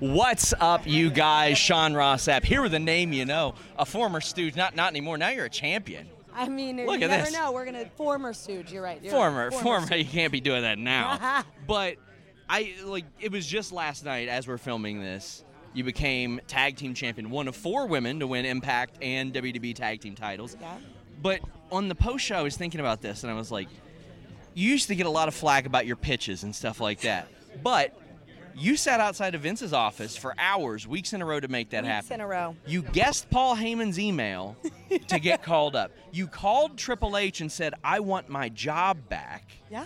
What's up, you guys? Sean Ross Sapp here with a name you know, a former Stooge. Not not anymore. Now you're a champion. I mean, Look you at never this. know. We're gonna former Stooge. You're right. You're former, right. former. Stooge. You can't be doing that now. but I like it was just last night as we're filming this. You became tag team champion, one of four women to win Impact and WWE tag team titles. Yeah. But on the post show, I was thinking about this, and I was like, you used to get a lot of flack about your pitches and stuff like that, but you sat outside of Vince's office for hours, weeks in a row to make that Weeks happen. in a row. You guessed Paul Heyman's email to get called up. You called Triple H and said, "I want my job back." Yeah.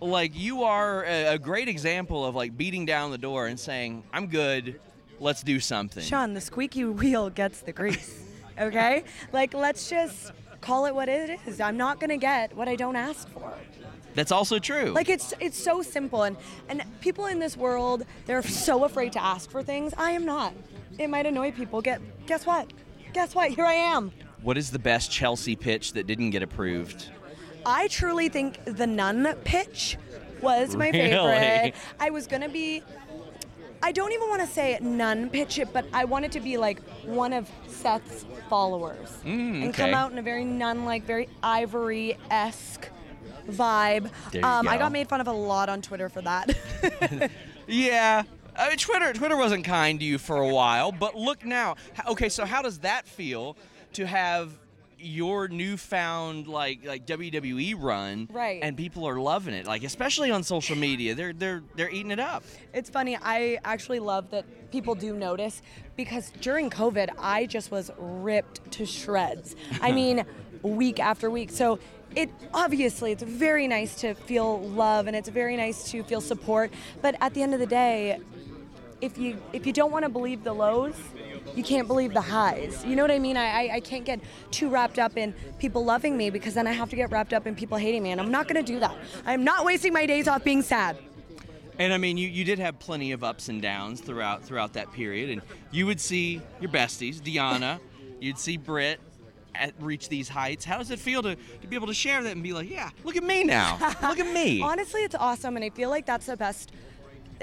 Like you are a, a great example of like beating down the door and saying, "I'm good. Let's do something." Sean, the squeaky wheel gets the grease. Okay. like, let's just call it what it is. I'm not gonna get what I don't ask for. That's also true. Like it's it's so simple and and people in this world they're so afraid to ask for things. I am not. It might annoy people. Get guess what? Guess what? Here I am. what is the best Chelsea pitch that didn't get approved? I truly think the nun pitch was my Really? favorite. I was gonna be. I don't even want to say nun pitch it, but I wanted to be like one of Seth's followers Mm, and come out in a very nun-like, very ivory-esque vibe. Um, I got made fun of a lot on Twitter for that. Yeah. I mean, Twitter Twitter wasn't kind to you for a while, but look now. Okay, so how does that feel to have your newfound like like WWE run Right. and people are loving it like especially on social media they're they're they're eating it up It's funny. I actually love that people do notice because during COVID, I just was ripped to shreds. I mean, week after week. So it obviously it's very nice to feel love and it's very nice to feel support. But at the end of the day, if you if you don't want to believe the lows, you can't believe the highs. You know what I mean? I, I, I can't get too wrapped up in people loving me because then I have to get wrapped up in people hating me, and I'm not going to do that. I'm not wasting my days off being sad. and I mean you, you did have plenty of ups and downs throughout throughout that period and you would see your besties Deonna you'd see Britt at, reach these heights how does it feel to, to be able to share that and be like yeah look at me now look at me Honestly, it's awesome, and I feel like that's the best.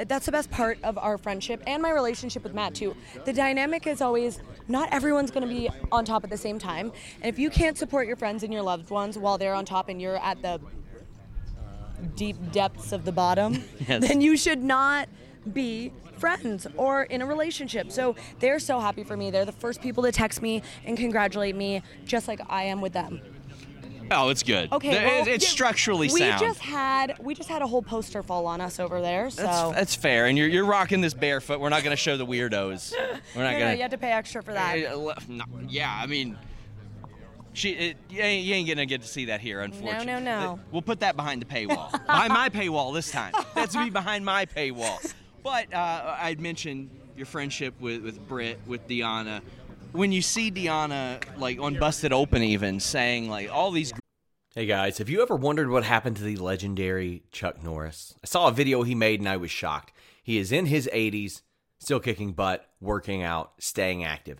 That's the best part of our friendship and my relationship with Matt too. The dynamic is always not everyone's going to be on top at the same time, and if you can't support your friends and your loved ones while they're on top and you're at the deep depths of the bottom, Yes. then you should not be friends or in a relationship. So they're so happy for me. They're the first people to text me and congratulate me, just like I am with them. Oh it's good Okay, well, it's yeah, structurally we sound just had we just had a whole poster fall on us over there. So That's, that's fair, and you're, you're rocking this barefoot. We're not going to show the weirdos. We're not no, no, going you had to pay extra for that. yeah, I mean, she, it, you, ain't, you ain't gonna get to see that here, unfortunately. no, no. We'll put that behind the paywall, behind my paywall this time. That's me behind my paywall. But uh, I'd mentioned your friendship with with Britt, with Deonna. When you see Deonna like on Busted Open, even saying like all these Hey guys, have you ever wondered what happened to the legendary Chuck Norris? I saw a video he made and I was shocked. He is in his 80s, Still kicking butt, working out, staying active.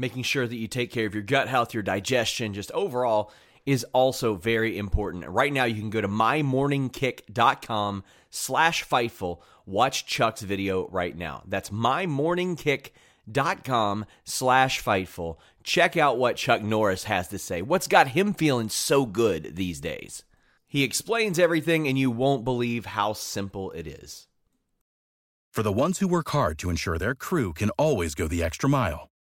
making sure that you take care of your gut health, your digestion, just overall is also very important. Right now, you can go to mymorningkick.com slash Fightful. Watch Chuck's video right now. That's mymorningkick.com slash Fightful. Check out what Chuck Norris has to say. What's got him feeling so good these days? He explains everything, and you won't believe how simple it is. For the ones who work hard to ensure their crew can always go the extra mile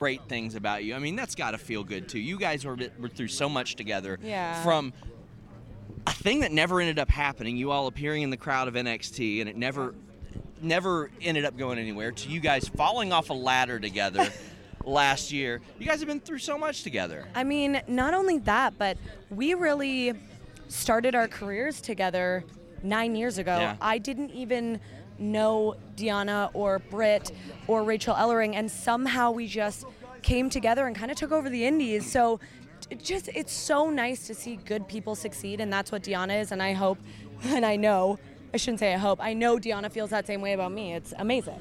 Great things about you. I mean, that's got to feel good too. You guys were, were through so much together. Yeah. From a thing that never ended up happening, you all appearing in the crowd of NXT, and it never, never ended up going anywhere. To you guys falling off a ladder together. last year. You guys have been through so much together. I mean, not only that, but we really started our careers together nine years ago. Yeah. I didn't even know Deonna or Britt or Rachel Ellering, and somehow we just came together and kind of took over the Indies. So it just it's so nice to see good people succeed, and that's what Deonna is. And I hope, and I know, I shouldn't say I hope, I know Deonna feels that same way about me. It's amazing.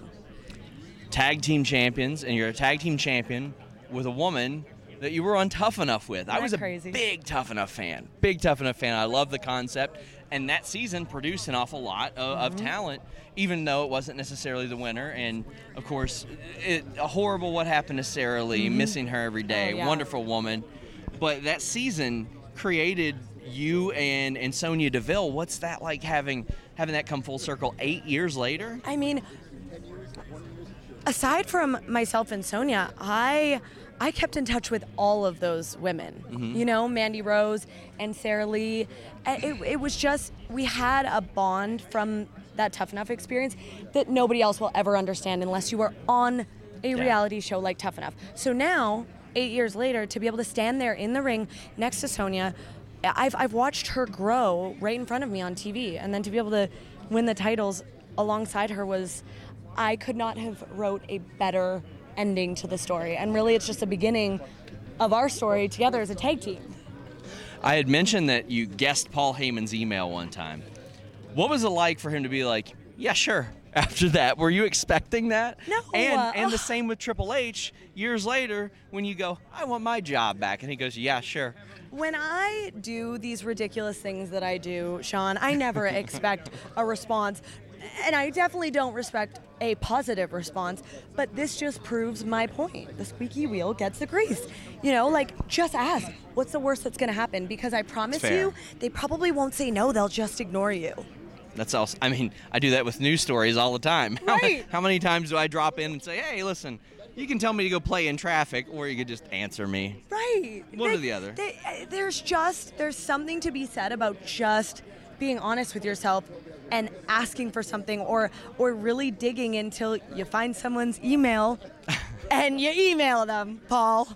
Tag team champions, and you're a tag team champion with a woman that you were on Tough Enough with. I Isn't was that a crazy? big Tough Enough fan. Big Tough Enough fan. I love the concept. And that season produced an awful lot of, of Mm-hmm. talent, even though it wasn't necessarily the winner. And of course, it, horrible what happened to Sara Lee, missing her every day. Oh, yeah. Wonderful woman. But that season created you and, and Sonya Deville. What's that like having having that come full circle eight years later? I mean, aside from myself and Sonya, I I kept in touch with all of those women. Mm-hmm. You know, Mandy Rose and Sara Lee. Eh, it, it was just we had a bond from that Tough Enough experience that nobody else will ever understand unless you are on a reality show like Tough Enough. So now, eight years later, to be able to stand there in the ring next to Sonya. Eh, I've, I've watched her grow right in front of me on TV, and then to be able to win the titles alongside her was I could not have wrote a better ending to the story. And really it's just the beginning of our story together as a tag team. I had mentioned that you guessed Paul Heyman's email one time. What was it like for him to be like, yeah, sure, after that? Were you expecting that? No. And, and the same with Triple H years later when you go, I want my job back. And he goes, yeah, sure. When I do these ridiculous things that I do, Sean, I never expect a response. And I definitely don't respect a positive response, but this just proves my point. The squeaky wheel gets the grease. You know, like just ask, what's the worst that's going to happen? Because I promise Fair. you, they probably won't say no, they'll just ignore you. That's also, I mean, I do that with news stories all the time. How, Right. how many times do I drop in and say, hey, listen, you can tell me to go play in traffic, or you could just answer me. Right. One or the other. they- uh, there's just there's something to be said about just being honest with yourself and asking for something or or really digging until you find someone's email and you email them, Paul.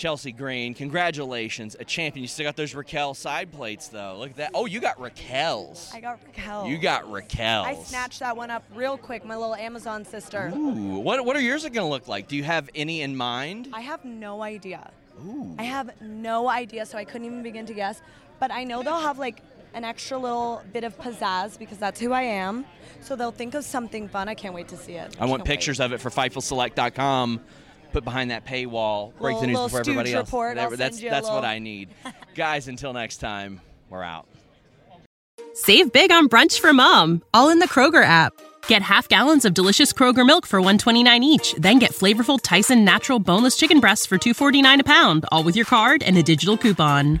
Chelsea Green, congratulations, a champion. You still got those Raquel side plates, though. Look at that. Oh, you got Raquel's. I got Raquel. You got Raquel's. I snatched that one up real quick, my little Amazon sister. Ooh, what, what are yours going to look like? Do you have any in mind? I have no idea. Ooh. I have no idea, so I couldn't even begin to guess. But I know they'll have like an extra little bit of pizzazz because that's who I am. So they'll think of something fun. I can't wait to see it. I want Can't wait. pictures of it for FightfulSelect.com. Put behind that paywall. Break the news before everybody else. report. There- I'll that's send you that's what I need. Guys, until next time, we're out. Save big on brunch for mom, all in the Kroger app. Get half gallons of delicious Kroger milk for 129 each, then get flavorful Tyson natural boneless chicken breasts for 249 a pound, all with your card and a digital coupon.